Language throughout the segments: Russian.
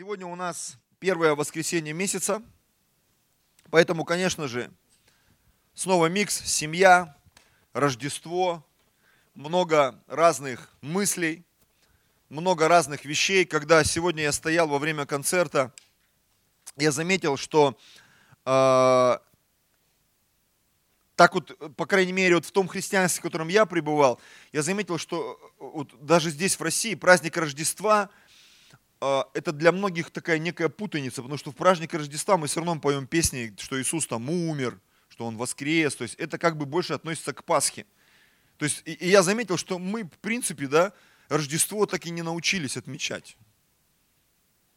Сегодня у нас первое воскресенье месяца, поэтому, конечно же, снова микс, семья, Рождество, много разных мыслей, много разных вещей. Когда сегодня я стоял во время концерта, я заметил, что э, так вот, по крайней мере, вот в том христианстве, в котором я пребывал, я заметил, что вот даже здесь, в России, праздник Рождества – это для многих такая некая путаница, потому что в праздник Рождества мы все равно поем песни, что Иисус там умер, что Он воскрес, то есть это как бы больше относится к Пасхе. То есть и я заметил, что мы, в принципе, да, Рождество так и не научились отмечать.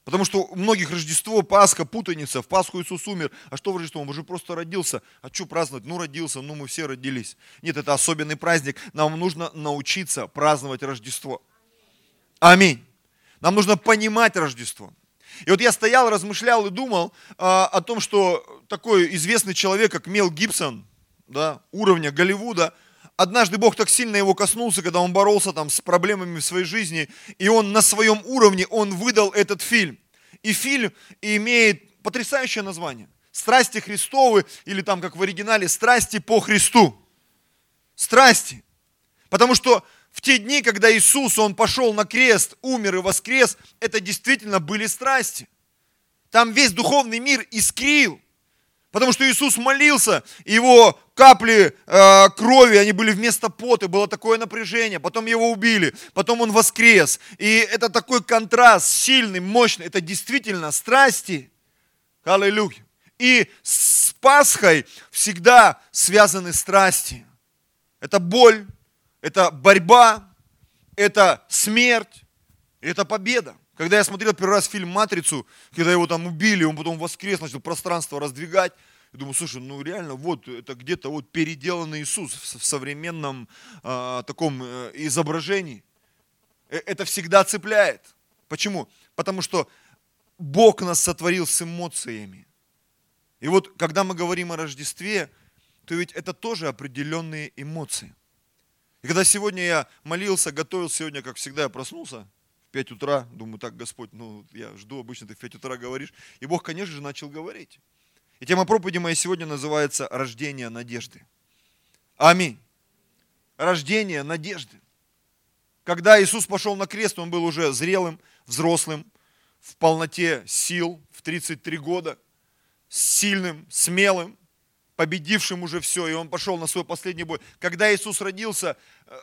Потому что у многих Рождество, Пасха, путаница, в Пасху Иисус умер, а что в Рождество? Он уже просто родился. А что праздновать? Ну, родился, ну, мы все родились. Нет, это особенный праздник. Нам нужно научиться праздновать Рождество. Аминь. Нам нужно понимать Рождество. И вот я стоял, размышлял и думал а, о том, что такой известный человек, как Мел Гибсон, да, уровня Голливуда, однажды Бог так сильно его коснулся, когда он боролся там с проблемами в своей жизни, и он на своем уровне, он выдал этот фильм. И фильм имеет потрясающее название. «Страсти Христовы» или там, как в оригинале, «Страсти по Христу». Страсти. Потому что в те дни, когда Иисус, Он пошел на крест, умер и воскрес, это действительно были страсти. Там весь духовный мир искрил. Потому что Иисус молился, его капли э, крови, они были вместо пота, было такое напряжение, потом его убили, потом он воскрес. И это такой контраст, сильный, мощный, это действительно страсти. Аллилуйя. И с Пасхой всегда связаны страсти. Это боль, это борьба, это смерть, это победа. Когда я смотрел первый раз фильм «Матрицу», когда его там убили, он потом воскрес, начал пространство раздвигать, я думаю, слушай, ну реально, вот это где-то вот переделанный Иисус в современном э, таком э, изображении. Э, это всегда цепляет. Почему? Потому что Бог нас сотворил с эмоциями. И вот когда мы говорим о Рождестве, то ведь это тоже определенные эмоции. И когда сегодня я молился, готовил сегодня, как всегда, я проснулся в 5 утра, думаю, так, Господь, ну, я жду, обычно ты в 5 утра говоришь. И Бог, конечно же, начал говорить. И тема проповеди моей сегодня называется «Рождение надежды». Аминь. Рождение надежды. Когда Иисус пошел на крест, Он был уже зрелым, взрослым, в полноте сил, в 33 года, сильным, смелым, победившим уже все, и он пошел на свой последний бой. Когда Иисус родился, э,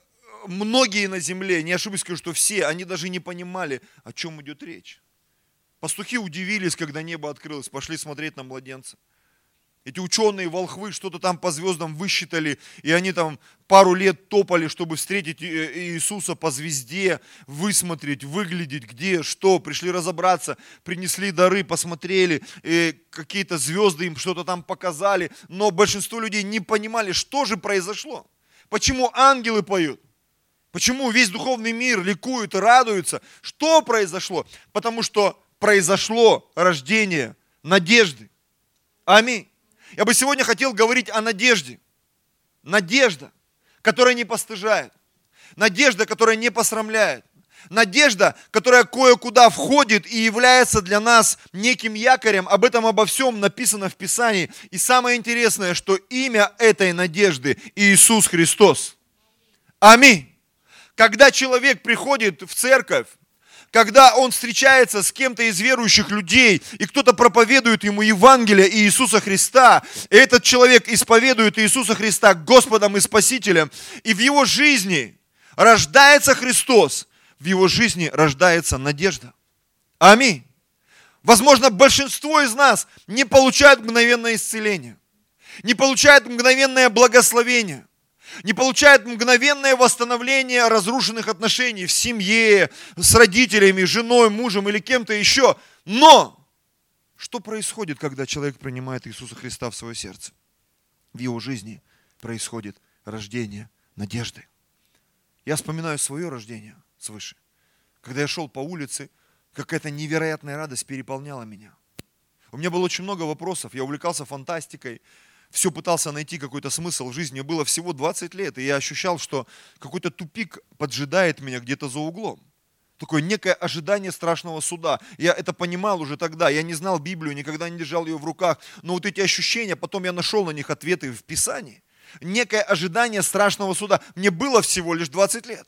многие на земле, не ошибусь, скажу, что все, они даже не понимали, о чем идет речь. Пастухи удивились, когда небо открылось, пошли смотреть на младенца. Эти ученые, волхвы, что-то там по звездам высчитали, и они там пару лет топали, чтобы встретить Иисуса по звезде, высмотреть, выглядеть, где, что, пришли разобраться, принесли дары, посмотрели, какие-то звезды им что-то там показали, но большинство людей не понимали, что же произошло. Почему ангелы поют? Почему весь духовный мир ликует и радуется? Что произошло? Потому что произошло рождение надежды. Аминь. Я бы сегодня хотел говорить о надежде. Надежда, которая не постыжает. Надежда, которая не посрамляет. Надежда, которая кое-куда входит и является для нас неким якорем. Об этом обо всем написано в Писании. И самое интересное, что имя этой надежды Иисус Христос. Аминь. Когда человек приходит в церковь, когда он встречается с кем-то из верующих людей, и кто-то проповедует ему Евангелие и Иисуса Христа, и этот человек исповедует Иисуса Христа Господом и Спасителем, и в его жизни рождается Христос, в его жизни рождается надежда. Аминь. Возможно, большинство из нас не получают мгновенное исцеление, не получают мгновенное благословение, не получает мгновенное восстановление разрушенных отношений в семье, с родителями, женой, мужем или кем-то еще. Но что происходит, когда человек принимает Иисуса Христа в свое сердце? В его жизни происходит рождение надежды. Я вспоминаю свое рождение свыше. Когда я шел по улице, какая-то невероятная радость переполняла меня. У меня было очень много вопросов, я увлекался фантастикой, все пытался найти какой-то смысл в жизни. Мне было всего 20 лет, и я ощущал, что какой-то тупик поджидает меня где-то за углом. Такое некое ожидание страшного суда. Я это понимал уже тогда. Я не знал Библию, никогда не держал ее в руках. Но вот эти ощущения, потом я нашел на них ответы в Писании. Некое ожидание страшного суда. Мне было всего лишь 20 лет.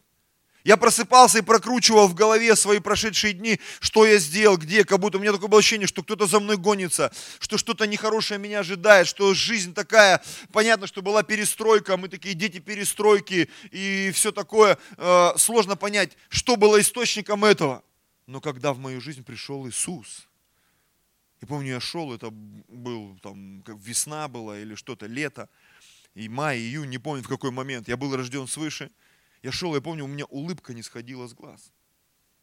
Я просыпался и прокручивал в голове свои прошедшие дни, что я сделал, где, как будто у меня такое было ощущение, что кто-то за мной гонится, что что-то нехорошее меня ожидает, что жизнь такая, понятно, что была перестройка, мы такие дети перестройки и все такое. Э, сложно понять, что было источником этого. Но когда в мою жизнь пришел Иисус, я помню, я шел, это был там, как весна была или что-то, лето, и май, июнь, не помню в какой момент, я был рожден свыше – я шел, я помню, у меня улыбка не сходила с глаз.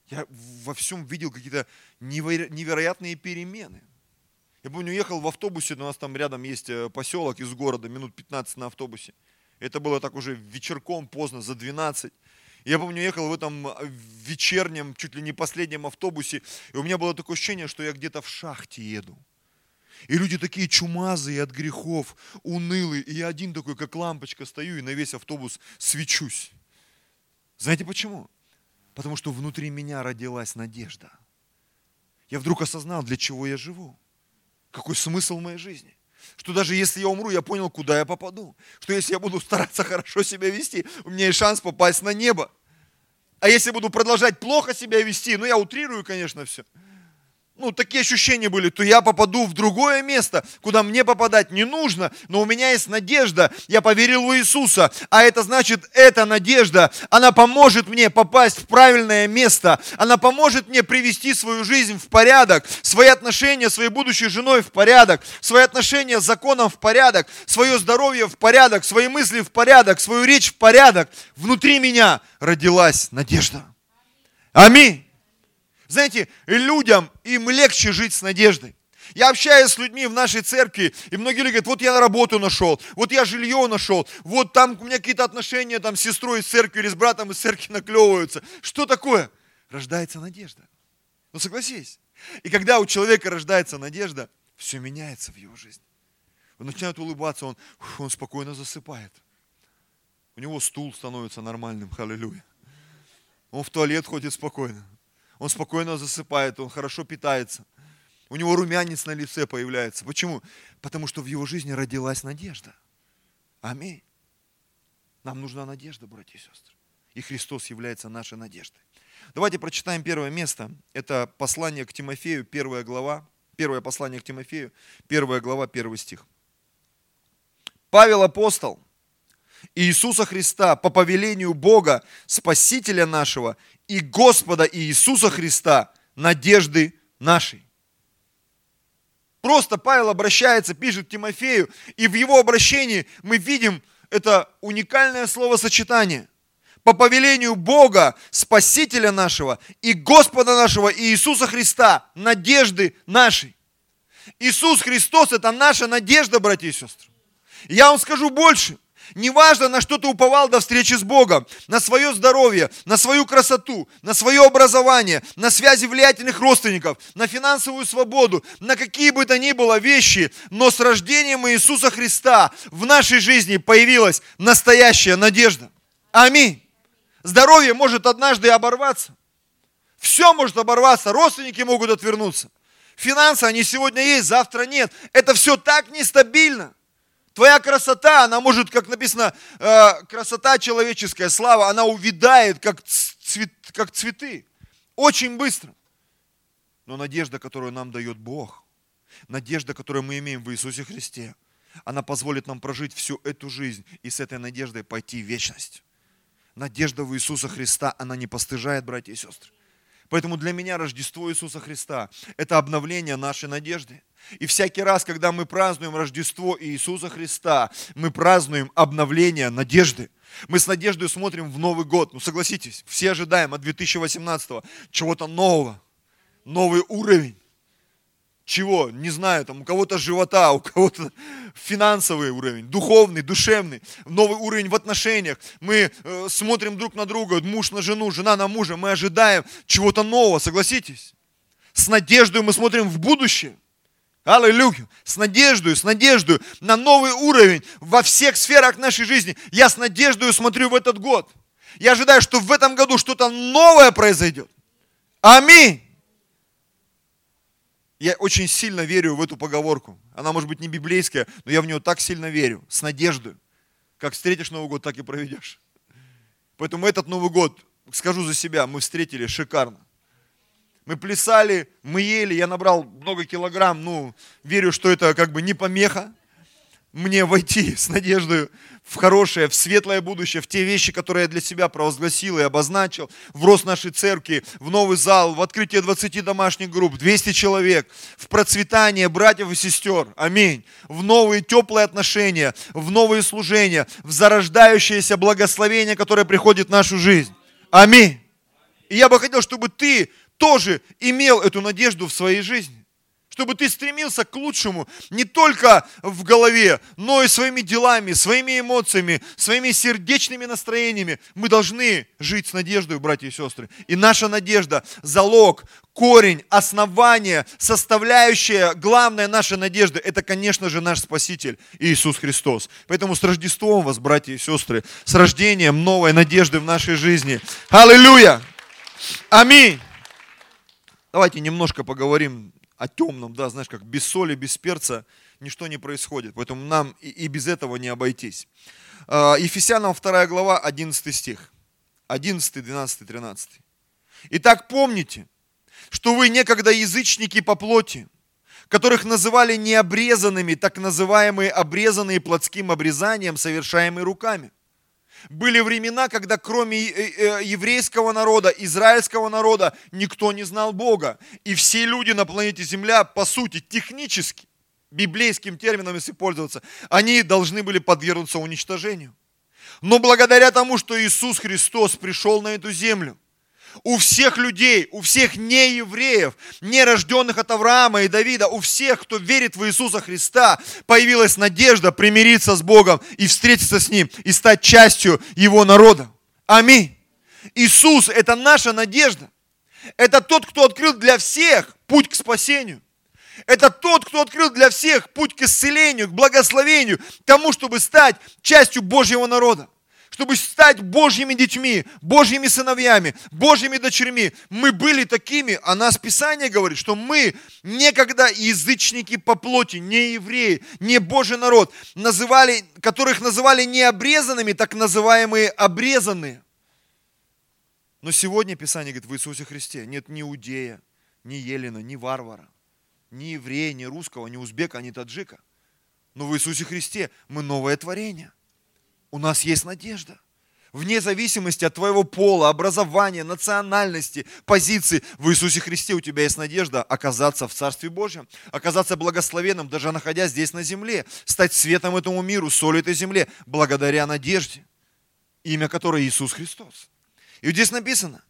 Я во всем видел какие-то невероятные перемены. Я помню, ехал в автобусе, у нас там рядом есть э, поселок из города, минут 15 на автобусе. Это было так уже вечерком, поздно, за 12. Я помню, ехал в этом э, вечернем, чуть ли не последнем автобусе, и у меня было такое ощущение, что я где-то в шахте еду. И люди такие чумазые от грехов, унылые, и я один такой, как лампочка, стою и на весь автобус свечусь. Знаете почему? Потому что внутри меня родилась надежда. Я вдруг осознал, для чего я живу. Какой смысл моей жизни. Что даже если я умру, я понял, куда я попаду. Что если я буду стараться хорошо себя вести, у меня есть шанс попасть на небо. А если буду продолжать плохо себя вести, ну я утрирую, конечно, все – ну, такие ощущения были, то я попаду в другое место, куда мне попадать не нужно, но у меня есть надежда, я поверил в Иисуса, а это значит, эта надежда, она поможет мне попасть в правильное место, она поможет мне привести свою жизнь в порядок, свои отношения с своей будущей женой в порядок, свои отношения с законом в порядок, свое здоровье в порядок, свои мысли в порядок, свою речь в порядок. Внутри меня родилась надежда. Аминь. Знаете, людям им легче жить с надеждой. Я общаюсь с людьми в нашей церкви, и многие люди говорят, вот я на работу нашел, вот я жилье нашел, вот там у меня какие-то отношения там с сестрой из церкви или с братом из церкви наклевываются. Что такое? Рождается надежда. Ну согласись. И когда у человека рождается надежда, все меняется в его жизни. Он начинает улыбаться, он, он спокойно засыпает. У него стул становится нормальным, аллилуйя. Он в туалет ходит спокойно он спокойно засыпает, он хорошо питается. У него румянец на лице появляется. Почему? Потому что в его жизни родилась надежда. Аминь. Нам нужна надежда, братья и сестры. И Христос является нашей надеждой. Давайте прочитаем первое место. Это послание к Тимофею, первая глава. Первое послание к Тимофею, первая глава, первый стих. Павел апостол, Иисуса Христа по повелению Бога, Спасителя нашего и Господа Иисуса Христа, надежды нашей. Просто Павел обращается, пишет Тимофею, и в его обращении мы видим это уникальное словосочетание. По повелению Бога, Спасителя нашего и Господа нашего Иисуса Христа, надежды нашей. Иисус Христос – это наша надежда, братья и сестры. Я вам скажу больше – Неважно, на что ты уповал до встречи с Богом, на свое здоровье, на свою красоту, на свое образование, на связи влиятельных родственников, на финансовую свободу, на какие бы то ни было вещи, но с рождением Иисуса Христа в нашей жизни появилась настоящая надежда. Аминь. Здоровье может однажды оборваться. Все может оборваться, родственники могут отвернуться. Финансы, они сегодня есть, завтра нет. Это все так нестабильно. Твоя красота, она может, как написано, э, красота человеческая, слава, она увядает, как, цвет, как цветы. Очень быстро. Но надежда, которую нам дает Бог, надежда, которую мы имеем в Иисусе Христе, она позволит нам прожить всю эту жизнь и с этой надеждой пойти в вечность. Надежда в Иисуса Христа, она не постыжает, братья и сестры. Поэтому для меня Рождество Иисуса Христа – это обновление нашей надежды. И всякий раз, когда мы празднуем Рождество Иисуса Христа, мы празднуем обновление надежды. Мы с надеждой смотрим в Новый год. Ну согласитесь, все ожидаем от 2018 чего-то нового, новый уровень. Чего? Не знаю, там у кого-то живота, у кого-то финансовый уровень, духовный, душевный, новый уровень в отношениях. Мы э, смотрим друг на друга, муж на жену, жена на мужа. Мы ожидаем чего-то нового, согласитесь? С надеждой мы смотрим в будущее. Аллилуйя. С надеждой, с надеждой на новый уровень во всех сферах нашей жизни. Я с надеждой смотрю в этот год. Я ожидаю, что в этом году что-то новое произойдет. Аминь. Я очень сильно верю в эту поговорку. Она может быть не библейская, но я в нее так сильно верю, с надеждой. Как встретишь Новый год, так и проведешь. Поэтому этот Новый год, скажу за себя, мы встретили шикарно. Мы плясали, мы ели, я набрал много килограмм, ну, верю, что это как бы не помеха мне войти с надеждой в хорошее, в светлое будущее, в те вещи, которые я для себя провозгласил и обозначил, в рост нашей церкви, в новый зал, в открытие 20 домашних групп, 200 человек, в процветание братьев и сестер, аминь, в новые теплые отношения, в новые служения, в зарождающееся благословение, которое приходит в нашу жизнь. Аминь. И я бы хотел, чтобы ты тоже имел эту надежду в своей жизни чтобы ты стремился к лучшему не только в голове, но и своими делами, своими эмоциями, своими сердечными настроениями. Мы должны жить с надеждой, братья и сестры. И наша надежда – залог, корень, основание, составляющая, главная наша надежда – это, конечно же, наш Спаситель Иисус Христос. Поэтому с Рождеством вас, братья и сестры, с рождением новой надежды в нашей жизни. Аллилуйя! Аминь! Давайте немножко поговорим о темном, да, знаешь, как без соли, без перца ничто не происходит. Поэтому нам и, и без этого не обойтись. А, Ефесянам 2 глава, 11 стих. 11, 12, 13. Итак, помните, что вы некогда язычники по плоти, которых называли необрезанными, так называемые обрезанные плотским обрезанием, совершаемые руками. Были времена, когда кроме э, э, еврейского народа, израильского народа, никто не знал Бога. И все люди на планете Земля, по сути, технически, библейским термином, если пользоваться, они должны были подвергнуться уничтожению. Но благодаря тому, что Иисус Христос пришел на эту землю – у всех людей, у всех неевреев, не рожденных от Авраама и Давида, у всех, кто верит в Иисуса Христа, появилась надежда примириться с Богом и встретиться с Ним, и стать частью Его народа. Аминь. Иисус – это наша надежда. Это тот, кто открыл для всех путь к спасению. Это тот, кто открыл для всех путь к исцелению, к благословению, к тому, чтобы стать частью Божьего народа чтобы стать Божьими детьми, Божьими сыновьями, Божьими дочерьми. Мы были такими, а нас Писание говорит, что мы некогда язычники по плоти, не евреи, не Божий народ, называли, которых называли не обрезанными, так называемые обрезанные. Но сегодня Писание говорит, в Иисусе Христе нет ни иудея, ни елена, ни варвара, ни еврея, ни русского, ни узбека, ни таджика. Но в Иисусе Христе мы новое творение – у нас есть надежда. Вне зависимости от твоего пола, образования, национальности, позиции, в Иисусе Христе у тебя есть надежда оказаться в Царстве Божьем, оказаться благословенным, даже находясь здесь на земле, стать светом этому миру, солью этой земле, благодаря надежде, имя которой Иисус Христос. И вот здесь написано,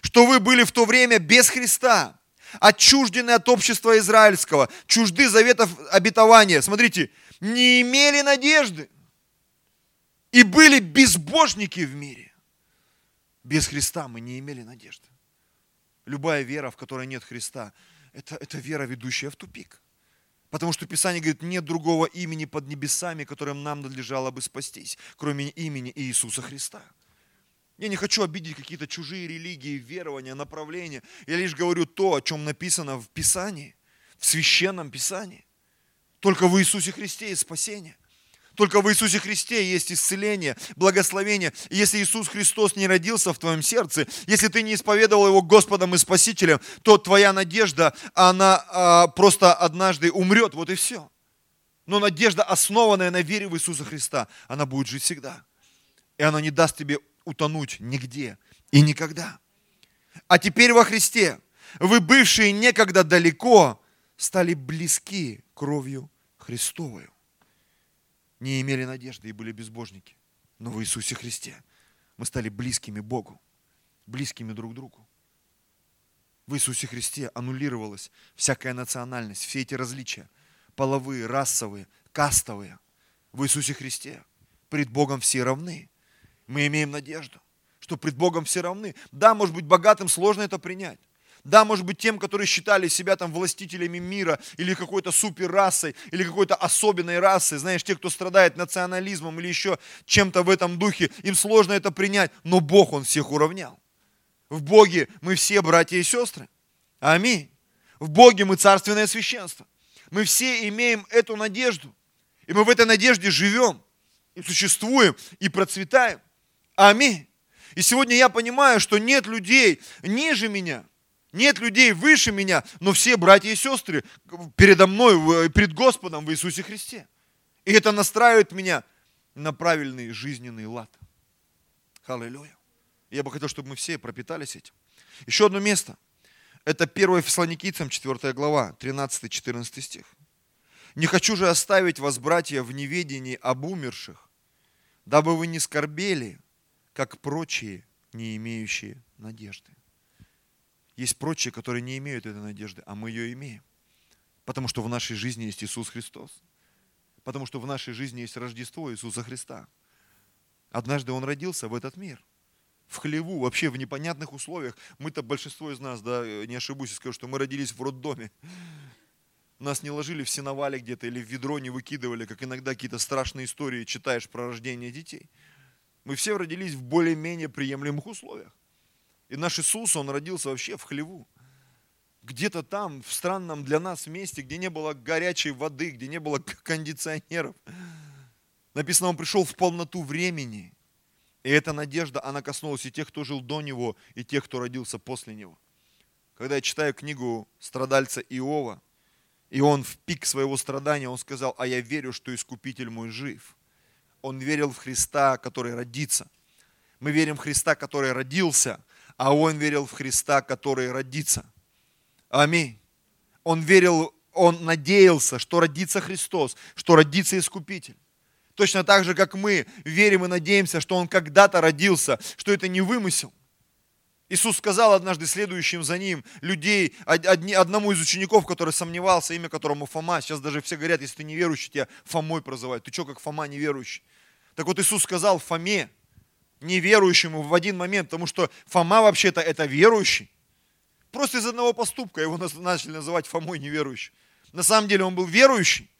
что вы были в то время без Христа, отчуждены от общества израильского, чужды заветов обетования. Смотрите, не имели надежды и были безбожники в мире. Без Христа мы не имели надежды. Любая вера, в которой нет Христа, это, это вера, ведущая в тупик. Потому что Писание говорит, нет другого имени под небесами, которым нам надлежало бы спастись, кроме имени Иисуса Христа. Я не хочу обидеть какие-то чужие религии, верования, направления. Я лишь говорю то, о чем написано в Писании, в священном Писании. Только в Иисусе Христе есть спасение. Только в Иисусе Христе есть исцеление, благословение. И если Иисус Христос не родился в твоем сердце, если ты не исповедовал Его Господом и Спасителем, то твоя надежда, она а, просто однажды умрет, вот и все. Но надежда, основанная на вере в Иисуса Христа, она будет жить всегда. И она не даст тебе утонуть нигде и никогда. А теперь во Христе вы, бывшие некогда далеко, стали близки кровью Христовою не имели надежды и были безбожники. Но в Иисусе Христе мы стали близкими Богу, близкими друг другу. В Иисусе Христе аннулировалась всякая национальность, все эти различия, половые, расовые, кастовые. В Иисусе Христе пред Богом все равны. Мы имеем надежду, что пред Богом все равны. Да, может быть, богатым сложно это принять. Да, может быть, тем, которые считали себя там властителями мира или какой-то суперрасой, или какой-то особенной расой, знаешь, те, кто страдает национализмом или еще чем-то в этом духе, им сложно это принять, но Бог, Он всех уравнял. В Боге мы все братья и сестры. Аминь. В Боге мы царственное священство. Мы все имеем эту надежду. И мы в этой надежде живем, и существуем, и процветаем. Аминь. И сегодня я понимаю, что нет людей ниже меня, нет людей выше меня, но все братья и сестры передо мной, перед Господом в Иисусе Христе. И это настраивает меня на правильный жизненный лад. Аллилуйя. Я бы хотел, чтобы мы все пропитались этим. Еще одно место. Это 1 Фессалоникийцам, 4 глава, 13-14 стих. «Не хочу же оставить вас, братья, в неведении об умерших, дабы вы не скорбели, как прочие, не имеющие надежды». Есть прочие, которые не имеют этой надежды, а мы ее имеем. Потому что в нашей жизни есть Иисус Христос. Потому что в нашей жизни есть Рождество Иисуса Христа. Однажды Он родился в этот мир – в хлеву, вообще в непонятных условиях. Мы-то, большинство из нас, да, не ошибусь, скажу, что мы родились в роддоме. Нас не ложили в сеновале где-то или в ведро не выкидывали, как иногда какие-то страшные истории читаешь про рождение детей. Мы все родились в более-менее приемлемых условиях. И наш Иисус, Он родился вообще в хлеву. Где-то там, в странном для нас месте, где не было горячей воды, где не было кондиционеров. Написано, Он пришел в полноту времени. И эта надежда, она коснулась и тех, кто жил до него, и тех, кто родился после него. Когда я читаю книгу страдальца Иова, и он в пик своего страдания, он сказал, а я верю, что Искупитель мой жив. Он верил в Христа, который родится. Мы верим в Христа, который родился, а он верил в Христа, который родится. Аминь. Он верил, он надеялся, что родится Христос, что родится Искупитель. Точно так же, как мы верим и надеемся, что Он когда-то родился, что это не вымысел. Иисус сказал однажды следующим за ним людей, одни, одному из учеников, который сомневался, имя которому Фома. Сейчас даже все говорят, если ты неверующий, тебя Фомой прозывают. Ты что, как Фома неверующий? Так вот Иисус сказал Фоме, неверующему в один момент, потому что Фома вообще-то это верующий. Просто из одного поступка его начали называть Фомой неверующий. На самом деле он был верующий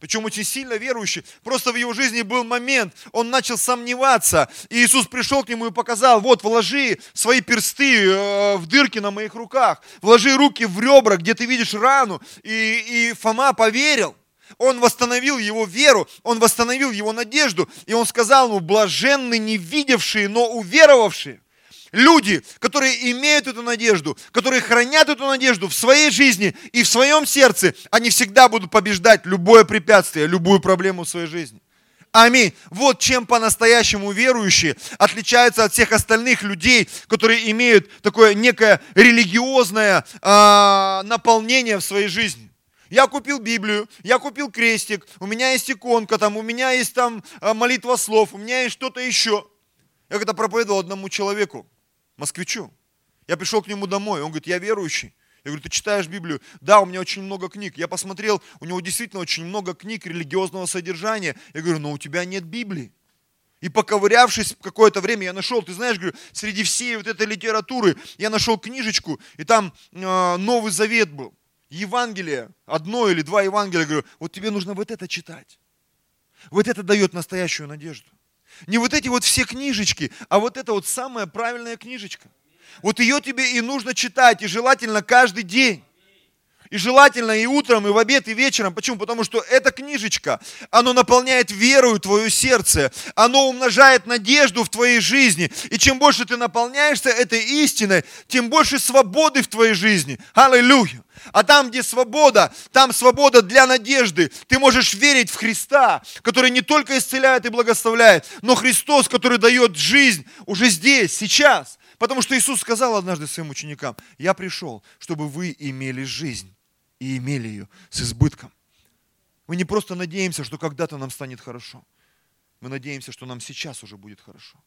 причем очень сильно верующий. Просто в его жизни был момент, он начал сомневаться. И Иисус пришел к нему и показал, вот, вложи свои персты э, в дырки на моих руках, вложи руки в ребра, где ты видишь рану. И, и Фома поверил. Он восстановил его веру, он восстановил его надежду. И он сказал ему, блаженны не видевшие, но уверовавшие. Люди, которые имеют эту надежду, которые хранят эту надежду в своей жизни и в своем сердце, они всегда будут побеждать любое препятствие, любую проблему в своей жизни. Аминь. Вот чем по-настоящему верующие отличаются от всех остальных людей, которые имеют такое некое религиозное э, наполнение в своей жизни. Я купил Библию, я купил крестик, у меня есть иконка, там, у меня есть там а, молитва слов, у меня есть что-то еще. Я когда проповедовал одному человеку, москвичу. Я пришел к нему домой, он говорит, я верующий. Я говорю, ты читаешь Библию? Да, у меня очень много книг. Я посмотрел, у него действительно очень много книг религиозного содержания. Я говорю, но у тебя нет Библии. И поковырявшись какое-то время, я нашел, ты знаешь, говорю, среди всей вот этой литературы, я нашел книжечку, и там э, Новый Завет был. Евангелие, одно или два Евангелия, говорю, вот тебе нужно вот это читать. Вот это дает настоящую надежду. Не вот эти вот все книжечки, а вот это вот самая правильная книжечка. Вот ее тебе и нужно читать, и желательно каждый день. И желательно и утром, и в обед, и вечером. Почему? Потому что эта книжечка, она наполняет верою твое сердце, оно умножает надежду в твоей жизни. И чем больше ты наполняешься этой истиной, тем больше свободы в твоей жизни. Аллилуйя. А там, где свобода, там свобода для надежды. Ты можешь верить в Христа, который не только исцеляет и благословляет, но Христос, который дает жизнь уже здесь, сейчас. Потому что Иисус сказал однажды своим ученикам, я пришел, чтобы вы имели жизнь и имели ее с избытком. Мы не просто надеемся, что когда-то нам станет хорошо. Мы надеемся, что нам сейчас уже будет хорошо.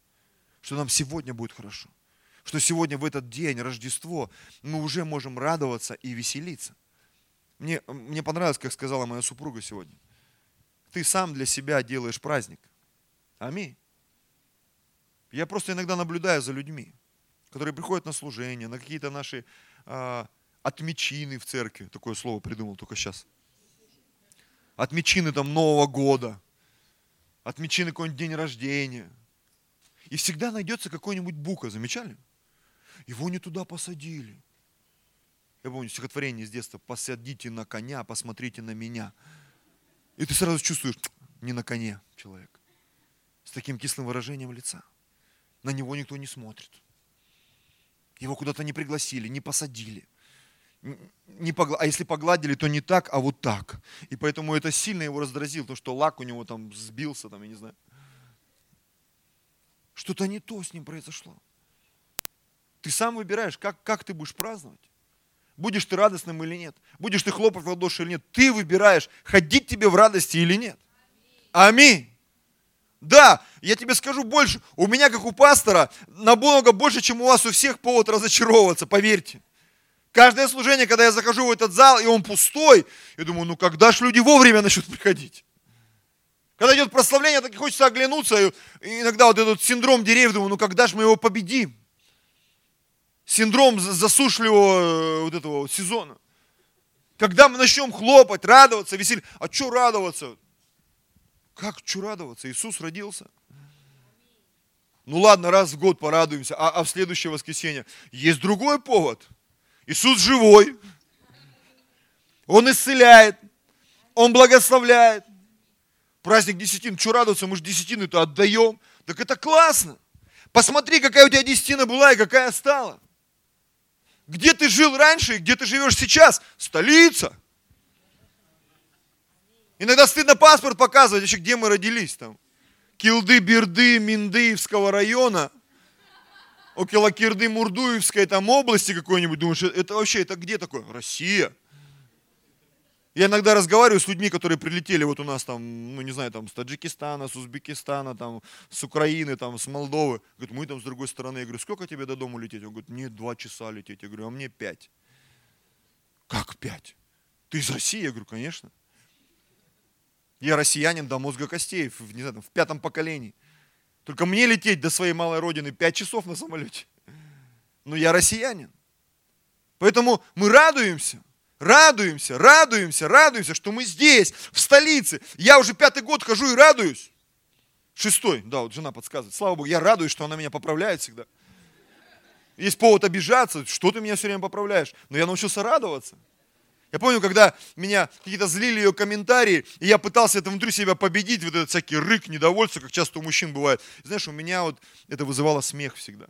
Что нам сегодня будет хорошо что сегодня в этот день, Рождество, мы уже можем радоваться и веселиться. Мне, мне понравилось, как сказала моя супруга сегодня. Ты сам для себя делаешь праздник. Аминь. Я просто иногда наблюдаю за людьми, которые приходят на служение, на какие-то наши а, отмечины в церкви. Такое слово придумал только сейчас. Отмечины там Нового года. Отмечины какой-нибудь день рождения. И всегда найдется какой-нибудь бука, замечали? его не туда посадили. Я помню стихотворение с детства. Посадите на коня, посмотрите на меня. И ты сразу чувствуешь, не на коне человек. С таким кислым выражением лица. На него никто не смотрит. Его куда-то не пригласили, не посадили. Не погла... А если погладили, то не так, а вот так. И поэтому это сильно его раздразило, то, что лак у него там сбился, там, я не знаю. Что-то не то с ним произошло. Ты сам выбираешь, как, как ты будешь праздновать. Будешь ты радостным или нет. Будешь ты хлопать в ладоши или нет. Ты выбираешь, ходить тебе в радости или нет. Аминь. Да, я тебе скажу больше. У меня, как у пастора, намного больше, чем у вас у всех повод разочаровываться, поверьте. Каждое служение, когда я захожу в этот зал, и он пустой, я думаю, ну когда ж люди вовремя начнут приходить? Когда идет прославление, так и хочется оглянуться. И иногда вот этот синдром деревьев, думаю, ну когда же мы его победим? Синдром засушливого э, вот этого сезона. Когда мы начнем хлопать, радоваться, веселиться. А что радоваться? Как что радоваться? Иисус родился. Ну ладно, раз в год порадуемся, а, а в следующее воскресенье есть другой повод. Иисус живой. Он исцеляет. Он благословляет. Праздник десятин. Что радоваться? Мы же десятины-то отдаем. Так это классно. Посмотри, какая у тебя десятина была и какая стала. Где ты жил раньше и где ты живешь сейчас? Столица. Иногда стыдно паспорт показывать, вообще, где мы родились там. Килды, Берды, Миндыевского района, около Кирды, Мурдуевской там области какой-нибудь. Думаешь, это вообще, это где такое? Россия. Я иногда разговариваю с людьми, которые прилетели вот у нас там, ну не знаю, там с Таджикистана, с Узбекистана, там с Украины, там с Молдовы. Говорит, мы там с другой стороны. Я говорю, сколько тебе до дома лететь? Он говорит, мне два часа лететь. Я говорю, а мне пять. Как пять? Ты из России? Я говорю, конечно. Я россиянин до мозга костей, в, не знаю, в пятом поколении. Только мне лететь до своей малой родины пять часов на самолете. Но я россиянин. Поэтому мы радуемся – радуемся, радуемся, радуемся, что мы здесь, в столице. Я уже пятый год хожу и радуюсь. Шестой, да, вот жена подсказывает. Слава Богу, я радуюсь, что она меня поправляет всегда. Есть повод обижаться, что ты меня все время поправляешь. Но я научился радоваться. Я помню, когда меня какие-то злили ее комментарии, и я пытался это внутри себя победить, вот этот всякий рык, недовольство, как часто у мужчин бывает. Знаешь, у меня вот это вызывало смех всегда.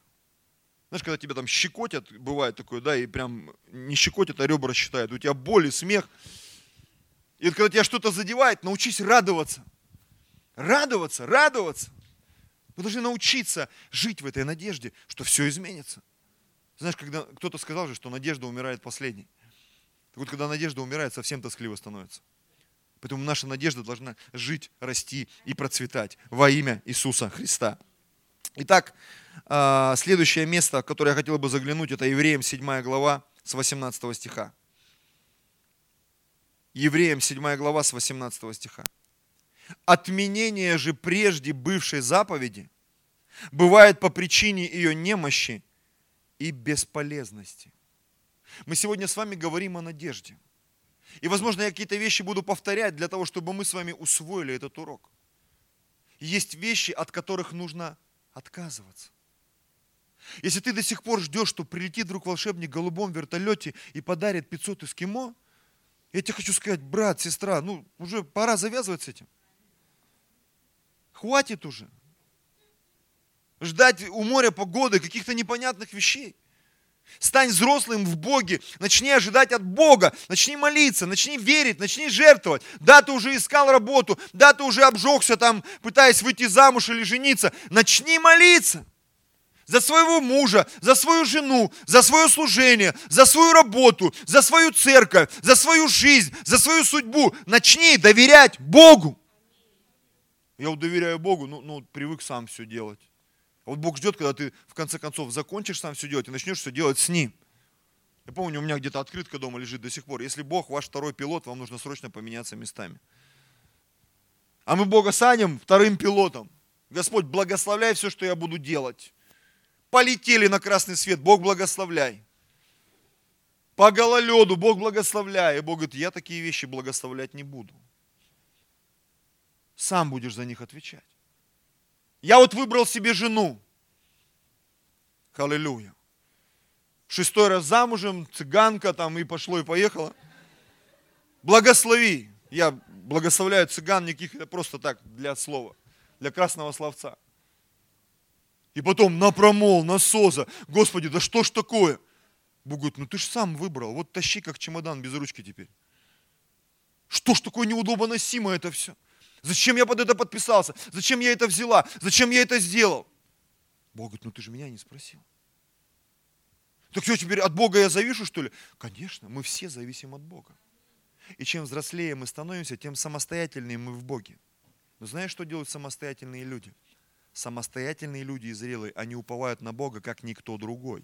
Знаешь, когда тебя там щекотят, бывает такое, да, и прям не щекотят, а ребра считают. У тебя боль и смех. И вот, когда тебя что-то задевает, научись радоваться. Радоваться, радоваться. Мы должны научиться жить в этой надежде, что все изменится. Знаешь, когда кто-то сказал же, что надежда умирает последней. Так вот, когда надежда умирает, совсем тоскливо становится. Поэтому наша надежда должна жить, расти и процветать во имя Иисуса Христа. Итак, а, следующее место, в которое я хотел бы заглянуть, это Евреям 7 глава с 18 стиха. Евреям 7 глава с 18 стиха. Отменение же прежде бывшей заповеди бывает по причине ее немощи и бесполезности. Мы сегодня с вами говорим о надежде. И, возможно, я какие-то вещи буду повторять для того, чтобы мы с вами усвоили этот урок. Есть вещи, от которых нужно отказываться. Если ты до сих пор ждешь, что прилетит вдруг волшебник в голубом вертолете и подарит 500 эскимо, я тебе хочу сказать, брат, сестра, ну уже пора завязывать с этим. Хватит уже. Ждать у моря погоды, каких-то непонятных вещей. Стань взрослым в Боге, начни ожидать от Бога, начни молиться, начни верить, начни жертвовать. Да, ты уже искал работу, да, ты уже обжегся там, пытаясь выйти замуж или жениться. Начни молиться за своего мужа, за свою жену, за свое служение, за свою работу, за свою церковь, за свою жизнь, за свою судьбу. Начни доверять Богу. Я вот доверяю Богу, ну, ну привык сам все делать. Вот Бог ждет, когда ты в конце концов закончишь сам все делать и начнешь все делать с Ним. Я помню, у меня где-то открытка дома лежит до сих пор. Если Бог ваш второй пилот, вам нужно срочно поменяться местами. А мы Бога саним вторым пилотом. Господь, благословляй все, что я буду делать. Полетели на красный свет, Бог благословляй. По гололеду, Бог благословляй. И Бог говорит, я такие вещи благословлять не буду. Сам будешь за них отвечать. Я вот выбрал себе жену. Аллилуйя. шестой раз замужем, цыганка там и пошло и поехало. Благослови. Я благословляю цыган, никаких, это просто так, для слова, для красного словца. И потом напромол, насоза. Господи, да что ж такое? Бог говорит, ну ты же сам выбрал, вот тащи как чемодан без ручки теперь. Что ж такое неудобно носимо это все? Зачем я под это подписался? Зачем я это взяла? Зачем я это сделал? Бог говорит, ну ты же меня не спросил. Так что теперь от Бога я завишу, что ли? Конечно, мы все зависим от Бога. И чем взрослее мы становимся, тем самостоятельнее мы в Боге. Но знаешь, что делают самостоятельные люди? Самостоятельные люди и зрелые, они уповают на Бога, как никто другой.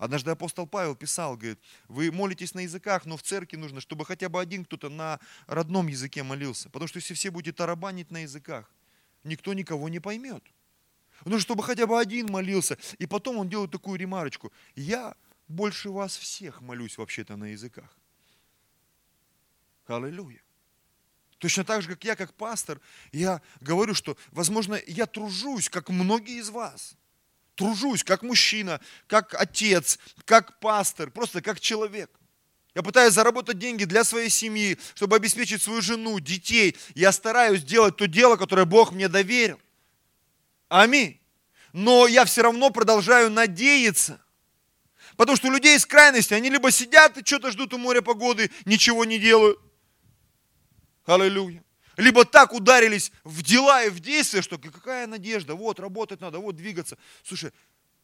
Однажды апостол Павел писал, говорит, вы молитесь на языках, но в церкви нужно, чтобы хотя бы один кто-то на родном языке молился. Потому что если все будете тарабанить на языках, никто никого не поймет. Ну, чтобы хотя бы один молился. И потом он делает такую ремарочку. Я больше вас всех молюсь вообще-то на языках. Аллилуйя. Точно так же, как я, как пастор, я говорю, что, возможно, я тружусь, как многие из вас. Тружусь, как мужчина, как отец, как пастор, просто как человек. Я пытаюсь заработать деньги для своей семьи, чтобы обеспечить свою жену, детей. Я стараюсь делать то дело, которое Бог мне доверил. Аминь. Но я все равно продолжаю надеяться. Потому что у людей из крайности, они либо сидят и что-то ждут у моря погоды, ничего не делают. Аллилуйя. Либо так ударились в дела и в действия, что какая надежда, вот работать надо, вот двигаться. Слушай,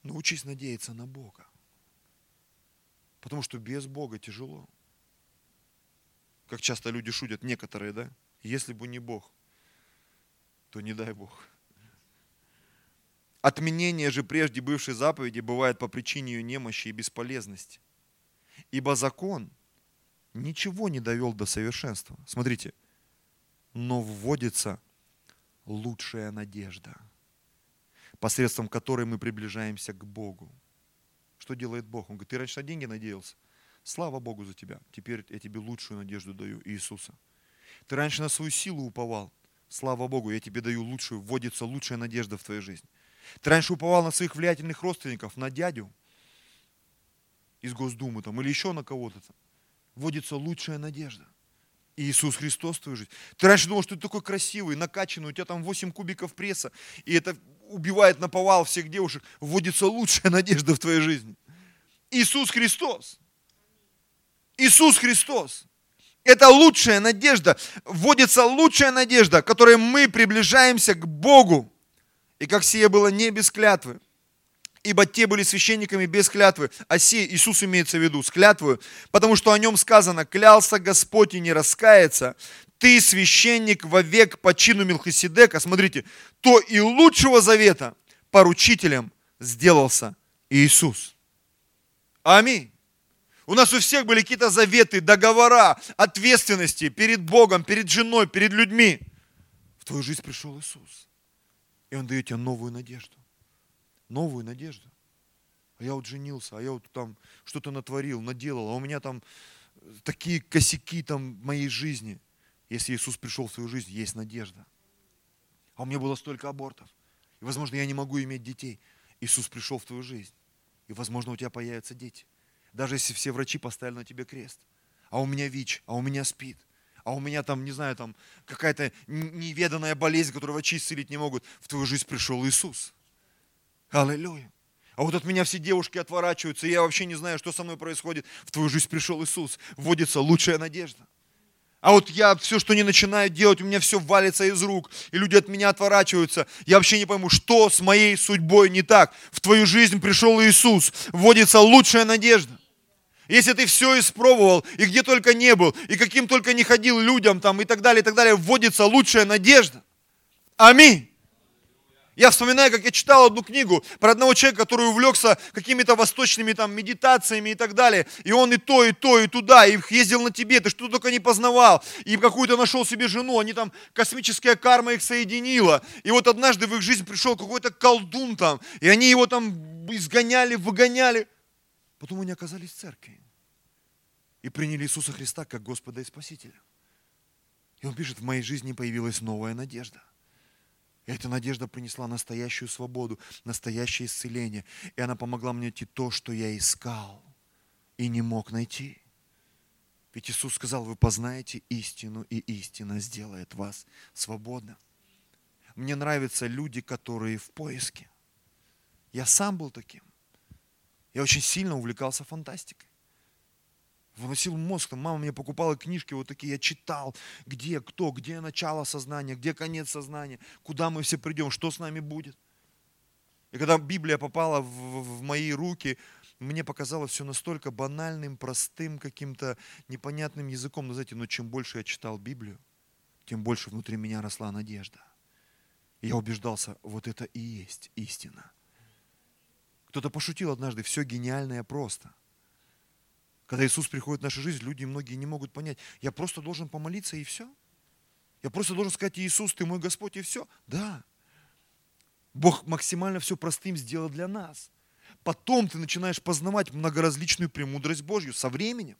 научись надеяться на Бога. Потому что без Бога тяжело. Как часто люди шутят, некоторые, да? Если бы не Бог, то не дай Бог. Отменение же прежде бывшей заповеди бывает по причине ее немощи и бесполезности. Ибо закон ничего не довел до совершенства. Смотрите, но вводится лучшая надежда, посредством которой мы приближаемся к Богу. Что делает Бог? Он говорит, ты раньше на деньги надеялся? Слава Богу за тебя. Теперь я тебе лучшую надежду даю, Иисуса. Ты раньше на свою силу уповал. Слава Богу, я тебе даю лучшую, вводится лучшая надежда в твою жизнь. Ты раньше уповал на своих влиятельных родственников, на дядю из Госдумы там, или еще на кого-то. Вводится лучшая надежда. Иисус Христос твою жизнь. Ты раньше думал, что ты такой красивый, накачанный, у тебя там 8 кубиков пресса, и это убивает на повал всех девушек. Вводится лучшая надежда в твоей жизни. Иисус Христос. Иисус Христос. Это лучшая надежда. Вводится лучшая надежда, которой мы приближаемся к Богу. И как сие было не без клятвы, ибо те были священниками без клятвы, а сей Иисус имеется в виду с клятвою, потому что о нем сказано, клялся Господь и не раскается, ты священник вовек по чину Милхиседека, смотрите, то и лучшего завета поручителем сделался Иисус. Аминь. У нас у всех были какие-то заветы, договора, ответственности перед Богом, перед женой, перед людьми. В твою жизнь пришел Иисус. И Он дает тебе новую надежду. Новую надежду. А я вот женился, а я вот там что-то натворил, наделал, а у меня там такие косяки там в моей жизни. Если Иисус пришел в свою жизнь, есть надежда. А у меня было столько абортов. И, возможно, я не могу иметь детей. Иисус пришел в твою жизнь. И, возможно, у тебя появятся дети. Даже если все врачи поставили на тебе крест. А у меня ВИЧ, а у меня СПИД а у меня там, не знаю, там какая-то неведанная болезнь, которую врачи исцелить не могут. В твою жизнь пришел Иисус. Аллилуйя. А вот от меня все девушки отворачиваются, и я вообще не знаю, что со мной происходит. В твою жизнь пришел Иисус. Вводится лучшая надежда. А вот я все, что не начинаю делать, у меня все валится из рук, и люди от меня отворачиваются. Я вообще не пойму, что с моей судьбой не так. В твою жизнь пришел Иисус. Вводится лучшая надежда. Если ты все испробовал, и где только не был, и каким только не ходил людям там, и так далее, и так далее, вводится лучшая надежда. Аминь. Я вспоминаю, как я читал одну книгу про одного человека, который увлекся какими-то восточными там медитациями и так далее. И он и то, и то, и туда, и ездил на Тибет, и что только не познавал. И какую-то нашел себе жену, они там, космическая карма их соединила. И вот однажды в их жизнь пришел какой-то колдун там, и они его там изгоняли, выгоняли. Потом они оказались в церкви и приняли Иисуса Христа как Господа и Спасителя. И он пишет, в моей жизни появилась новая надежда. Эта надежда принесла настоящую свободу, настоящее исцеление. И она помогла мне найти то, что я искал и не мог найти. Ведь Иисус сказал, вы познаете истину, и истина сделает вас свободным. Мне нравятся люди, которые в поиске. Я сам был таким. Я очень сильно увлекался фантастикой. Выносил мозг, там мама мне покупала книжки вот такие, я читал, где, кто, где начало сознания, где конец сознания, куда мы все придем, что с нами будет. И когда Библия попала в, в мои руки, мне показалось все настолько банальным, простым, каким-то непонятным языком. Но знаете, но чем больше я читал Библию, тем больше внутри меня росла надежда. Я убеждался, вот это и есть истина. Кто-то пошутил однажды, все гениальное просто. Когда Иисус приходит в нашу жизнь, люди многие не могут понять, я просто должен помолиться и все. Я просто должен сказать, Иисус, ты мой Господь и все. Да. Бог максимально все простым сделал для нас. Потом ты начинаешь познавать многоразличную премудрость Божью со временем.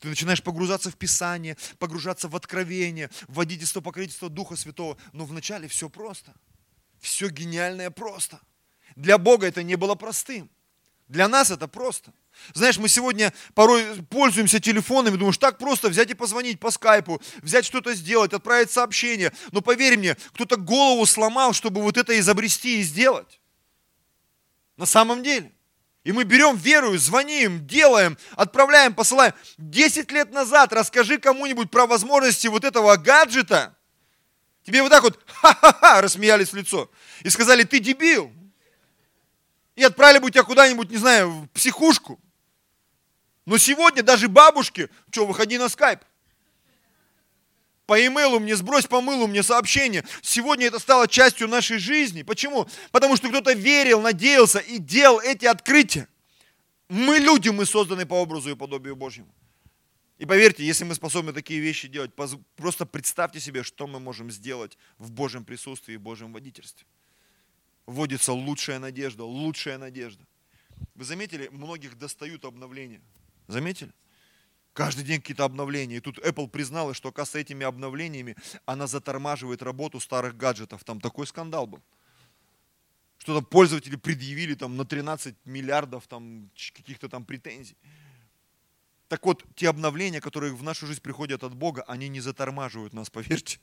Ты начинаешь погружаться в Писание, погружаться в откровение, в водительство, покровительство Духа Святого. Но вначале все просто. Все гениальное просто. Для Бога это не было простым. Для нас это просто. Знаешь, мы сегодня порой пользуемся телефонами, думаешь, так просто взять и позвонить по скайпу, взять что-то сделать, отправить сообщение. Но поверь мне, кто-то голову сломал, чтобы вот это изобрести и сделать. На самом деле. И мы берем веру, звоним, делаем, отправляем, посылаем. Десять лет назад расскажи кому-нибудь про возможности вот этого гаджета. Тебе вот так вот ха-ха-ха рассмеялись в лицо. И сказали, ты дебил. И отправили бы тебя куда-нибудь, не знаю, в психушку. Но сегодня даже бабушки, что, выходи на скайп по имейлу мне, сбрось по мылу мне сообщение. Сегодня это стало частью нашей жизни. Почему? Потому что кто-то верил, надеялся и делал эти открытия. Мы люди, мы созданы по образу и подобию Божьему. И поверьте, если мы способны такие вещи делать, просто представьте себе, что мы можем сделать в Божьем присутствии и Божьем водительстве. Вводится лучшая надежда, лучшая надежда. Вы заметили, многих достают обновления. Заметили? Каждый день какие-то обновления. И тут Apple призналась, что, оказывается, этими обновлениями она затормаживает работу старых гаджетов. Там такой скандал был. Что-то пользователи предъявили там на 13 миллиардов там, каких-то там претензий. Так вот, те обновления, которые в нашу жизнь приходят от Бога, они не затормаживают нас, поверьте.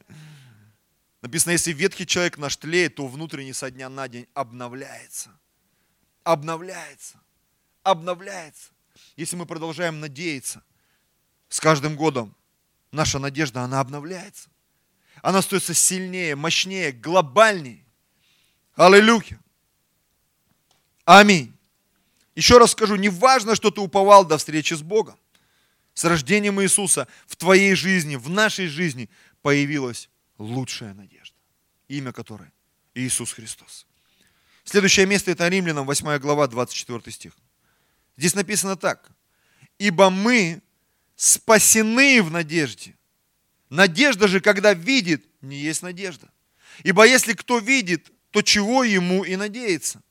Написано, если ветхий человек наш тлеет, то внутренний со дня на день обновляется. Обновляется. Обновляется. Если мы продолжаем надеяться – с каждым годом наша надежда, она обновляется. Она становится сильнее, мощнее, глобальнее. Аллилуйя. Аминь. Еще раз скажу, не важно, что ты уповал до встречи с Богом. С рождением Иисуса в твоей жизни, в нашей жизни появилась лучшая надежда, имя которой Иисус Христос. Следующее место это Римлянам, 8 глава, 24 стих. Здесь написано так. «Ибо мы спасены в надежде. Надежда же, когда видит, не есть надежда. Ибо если кто видит, то чего ему и надеется.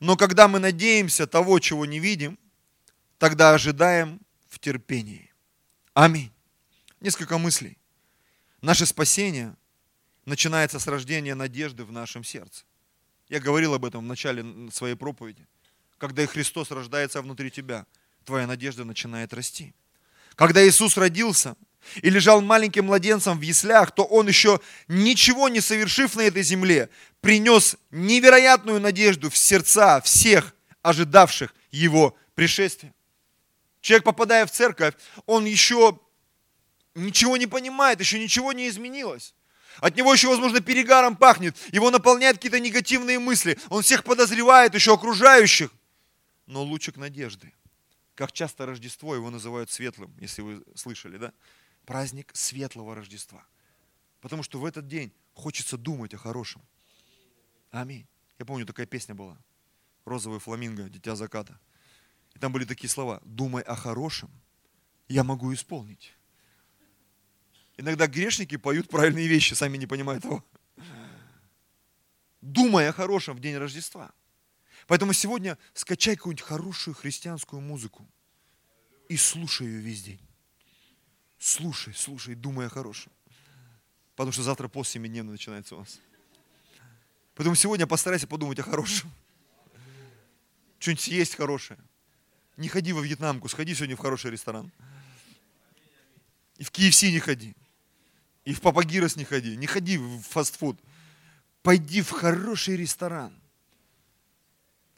Но когда мы надеемся того, чего не видим, тогда ожидаем в терпении. Аминь. Несколько мыслей. Наше спасение начинается с рождения надежды в нашем сердце. Я говорил об этом в начале своей проповеди. Когда Христос рождается внутри тебя, твоя надежда начинает расти. Когда Иисус родился и лежал маленьким младенцем в яслях, то Он еще ничего не совершив на этой земле, принес невероятную надежду в сердца всех ожидавших Его пришествия. Человек, попадая в церковь, он еще ничего не понимает, еще ничего не изменилось. От него еще, возможно, перегаром пахнет, его наполняют какие-то негативные мысли, он всех подозревает, еще окружающих. Но лучик надежды – как часто Рождество его называют светлым, если вы слышали, да? Праздник светлого Рождества. Потому что в этот день хочется думать о хорошем. Аминь. Я помню, такая песня была. Розовый фламинго, дитя заката. И там были такие слова. Думай о хорошем, я могу исполнить. Иногда грешники поют правильные вещи, сами не понимая того. Думай о хорошем в день Рождества. Поэтому сегодня скачай какую-нибудь хорошую христианскую музыку и слушай ее весь день. Слушай, слушай, думай о хорошем. Потому что завтра пост семидневный начинается у нас. Поэтому сегодня постарайся подумать о хорошем. Что-нибудь съесть хорошее. Не ходи во Вьетнамку, сходи сегодня в хороший ресторан. И в KFC не ходи. И в Папагирос не ходи. Не ходи в фастфуд. Пойди в хороший ресторан.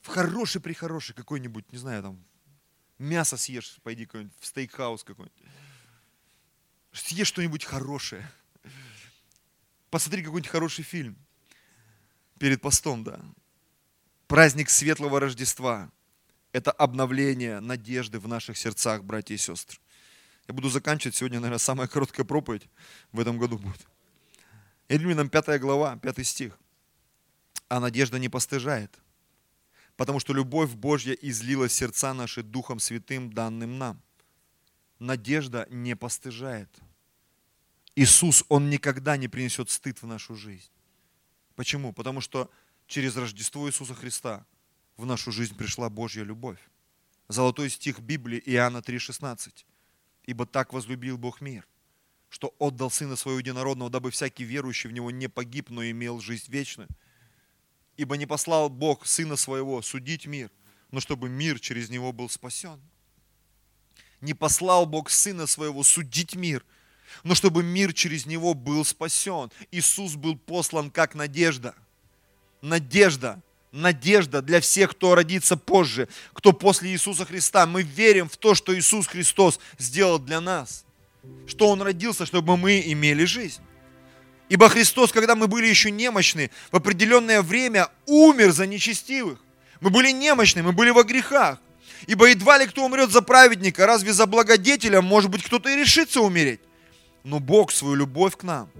В хороший, прихороший какой-нибудь, не знаю, там, мясо съешь, пойди какой-нибудь в стейкхаус какой-нибудь. Съешь что-нибудь хорошее. Посмотри какой-нибудь хороший фильм. Перед постом, да. Праздник Светлого Рождества – это обновление надежды в наших сердцах, братья и сестры. Я буду заканчивать сегодня, наверное, самая короткая проповедь в этом году будет. Римлянам 5 глава, 5 стих. А надежда не постыжает, потому что любовь Божья излила сердца наши Духом Святым, данным нам. Надежда не постыжает. Иисус, Он никогда не принесет стыд в нашу жизнь. Почему? Потому что через Рождество Иисуса Христа в нашу жизнь пришла Божья любовь. Золотой стих Библии Иоанна 3,16. «Ибо так возлюбил Бог мир, что отдал Сына Своего Единородного, дабы всякий верующий в Него не погиб, но имел жизнь вечную. Ибо не послал Бог Сына Своего судить мир, но чтобы мир через Него был спасен. Не послал Бог Сына Своего судить мир, но чтобы мир через Него был спасен. Иисус был послан как надежда – надежда, надежда для всех, кто родится позже, кто после Иисуса Христа. Мы верим в то, что Иисус Христос сделал для нас, что Он родился, чтобы мы имели жизнь. Ибо Христос, когда мы были еще немощны, в определенное время умер за нечестивых. Мы были немощны, мы были во грехах. Ибо едва ли кто умрет за праведника, разве за благодетеля, может быть, кто-то и решится умереть. Но Бог свою любовь к нам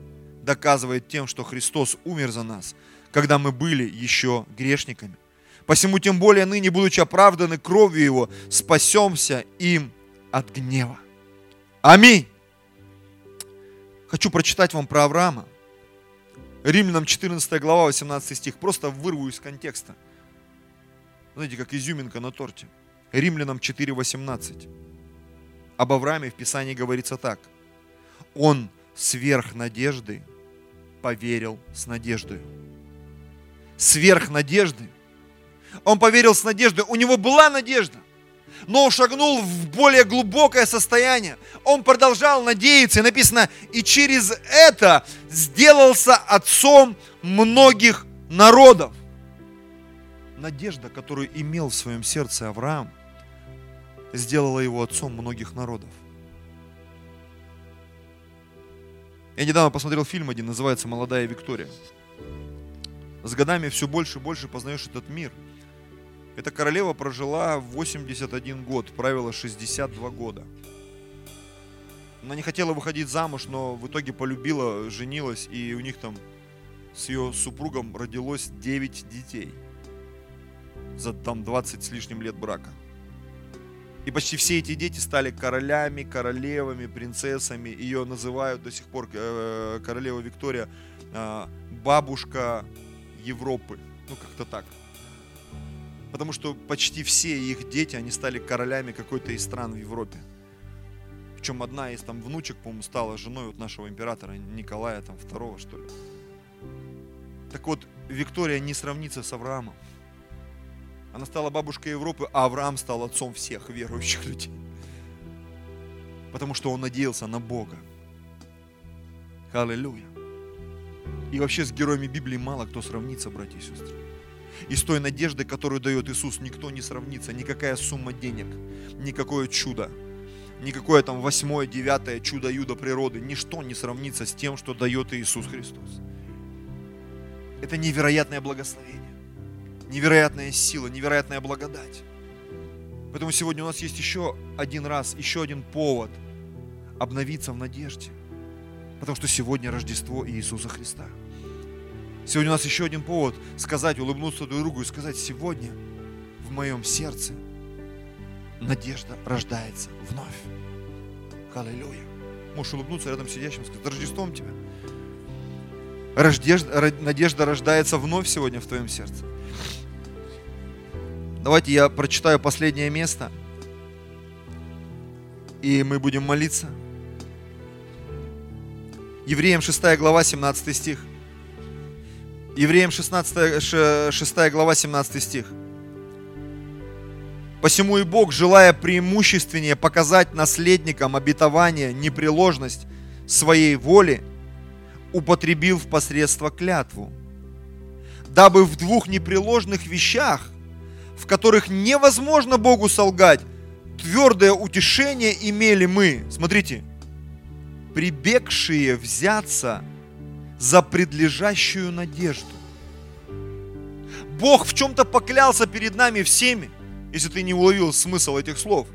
доказывает тем, что Христос умер за нас, когда мы были еще грешниками. Посему тем более ныне, будучи оправданы кровью Его, спасемся им от гнева. Аминь. Хочу прочитать вам про Авраама. Римлянам 14 глава, 18 стих. Просто вырву из контекста. Знаете, как изюминка на торте. Римлянам 4.18. Об Аврааме в Писании говорится так. Он сверх надежды поверил с надеждой сверх надежды. Он поверил с надеждой. У него была надежда. Но шагнул в более глубокое состояние. Он продолжал надеяться. И написано, и через это сделался отцом многих народов. Надежда, которую имел в своем сердце Авраам, сделала его отцом многих народов. Я недавно посмотрел фильм один, называется «Молодая Виктория» с годами все больше и больше познаешь этот мир. Эта королева прожила 81 год, правила 62 года. Она не хотела выходить замуж, но в итоге полюбила, женилась, и у них там с ее супругом родилось 9 детей за там 20 с лишним лет брака. И почти все эти дети стали королями, королевами, принцессами. Ее называют до сих пор э, королева Виктория э, бабушка Европы. Ну, как-то так. Потому что почти все их дети, они стали королями какой-то из стран в Европе. Причем одна из там внучек, по-моему, стала женой вот нашего императора Николая там второго, что ли. Так вот, Виктория не сравнится с Авраамом. Она стала бабушкой Европы, а Авраам стал отцом всех верующих людей. Потому что он надеялся на Бога. Аллилуйя. И вообще с героями Библии мало кто сравнится, братья и сестры. И с той надеждой, которую дает Иисус, никто не сравнится. Никакая сумма денег, никакое чудо, никакое там восьмое, девятое чудо юда природы, ничто не сравнится с тем, что дает Иисус Христос. Это невероятное благословение, невероятная сила, невероятная благодать. Поэтому сегодня у нас есть еще один раз, еще один повод обновиться в надежде. Потому что сегодня Рождество Иисуса Христа. Сегодня у нас еще один повод сказать, улыбнуться друг другу и сказать, сегодня в моем сердце надежда рождается вновь. Аллилуйя. Можешь улыбнуться рядом сидящим и сказать, Рождеством тебя. Рождежда, надежда рождается вновь сегодня в твоем сердце. Давайте я прочитаю последнее место. И мы будем молиться. Евреям 6 глава, 17 стих. Евреям 16, 6 глава, 17 стих. Посему и Бог, желая преимущественнее показать наследникам обетования непреложность своей воли, употребил в посредство клятву, дабы в двух непреложных вещах, в которых невозможно Богу солгать, твердое утешение имели мы, смотрите, прибегшие взяться за предлежащую надежду. Бог в чем-то поклялся перед нами всеми, если ты не уловил смысл этих слов.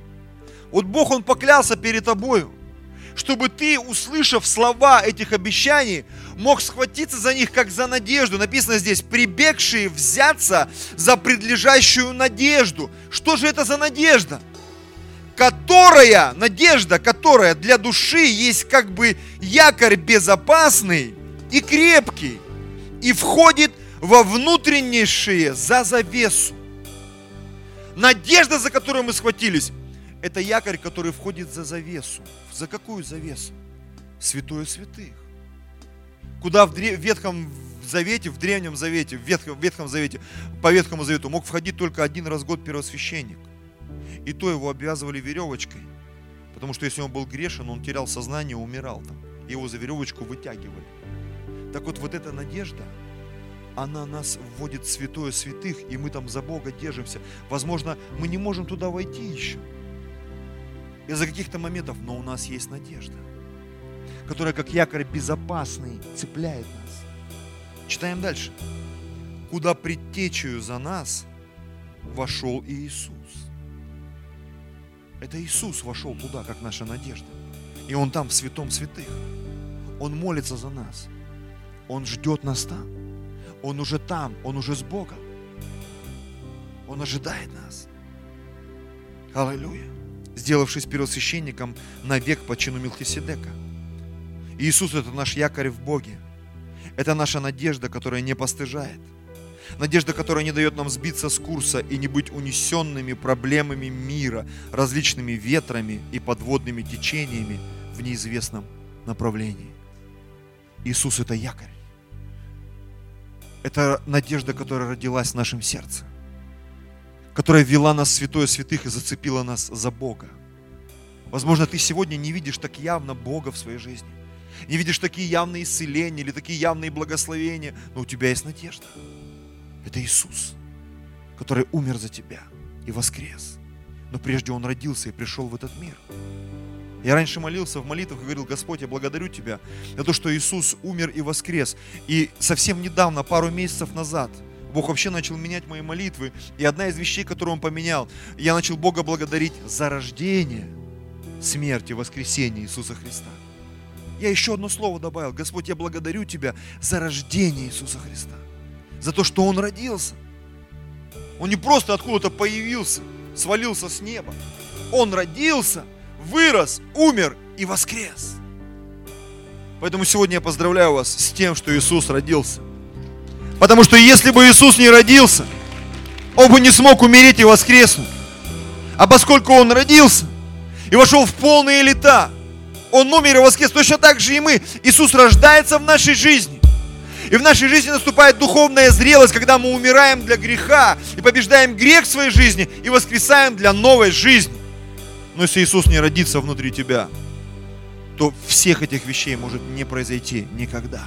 Вот Бог, Он поклялся перед тобою, чтобы ты, услышав слова этих обещаний, мог схватиться за них, как за надежду. Написано здесь, прибегшие взяться за предлежащую надежду. Что же это за надежда? Которая, надежда, которая для души есть как бы якорь безопасный и крепкий, и входит во внутреннейшие за завесу. Надежда, за которую мы схватились, это якорь, который входит за завесу. За какую завесу? Святое святых. Куда в Ветхом Завете, в Древнем Завете, в Ветхом, в Ветхом Завете, по Ветхому Завету мог входить только один раз в год первосвященник. И то его обвязывали веревочкой. Потому что если он был грешен, он терял сознание, умирал там. Его за веревочку вытягивали. Так вот, вот эта надежда – она нас вводит в святое святых, и мы там за Бога держимся. Возможно, мы не можем туда войти еще из-за каких-то моментов, но у нас есть надежда, которая как якорь безопасный цепляет нас. Читаем дальше. Куда предтечью за нас вошел Иисус. Это Иисус вошел туда, как наша надежда. И Он там, в святом святых. Он молится за нас. Он ждет нас там. Он уже там, Он уже с Богом. Он ожидает нас. Аллилуйя. Сделавшись первосвященником навек по чину Милхиседека. Иисус – это наш якорь в Боге. Это наша надежда, которая не постыжает. Надежда, которая не дает нам сбиться с курса и не быть унесенными проблемами мира, различными ветрами и подводными течениями в неизвестном направлении. Иисус – это якорь. Это надежда, которая родилась в нашем сердце, которая вела нас в святое святых и зацепила нас за Бога. Возможно, ты сегодня не видишь так явно Бога в своей жизни, не видишь такие явные исцеления или такие явные благословения, но у тебя есть надежда. Это Иисус, который умер за тебя и воскрес. Но прежде Он родился и пришел в этот мир. Я раньше молился в молитвах и говорил, Господь, я благодарю Тебя за то, что Иисус умер и воскрес. И совсем недавно, пару месяцев назад, Бог вообще начал менять мои молитвы. И одна из вещей, которую Он поменял, я начал Бога благодарить за рождение, смерть и воскресение Иисуса Христа. Я еще одно слово добавил. Господь, я благодарю Тебя за рождение Иисуса Христа. За то, что Он родился. Он не просто откуда-то появился, свалился с неба. Он родился – вырос, умер и воскрес. Поэтому сегодня я поздравляю вас с тем, что Иисус родился. Потому что если бы Иисус не родился, Он бы не смог умереть и воскреснуть. А поскольку Он родился и вошел в полные лета, Он умер и воскрес, точно так же и мы. Иисус рождается в нашей жизни. И в нашей жизни наступает духовная зрелость, когда мы умираем для греха и побеждаем грех в своей жизни и воскресаем для новой жизни. Но если Иисус не родится внутри тебя, то всех этих вещей может не произойти никогда.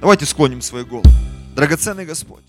Давайте склоним свой голову. Драгоценный Господь.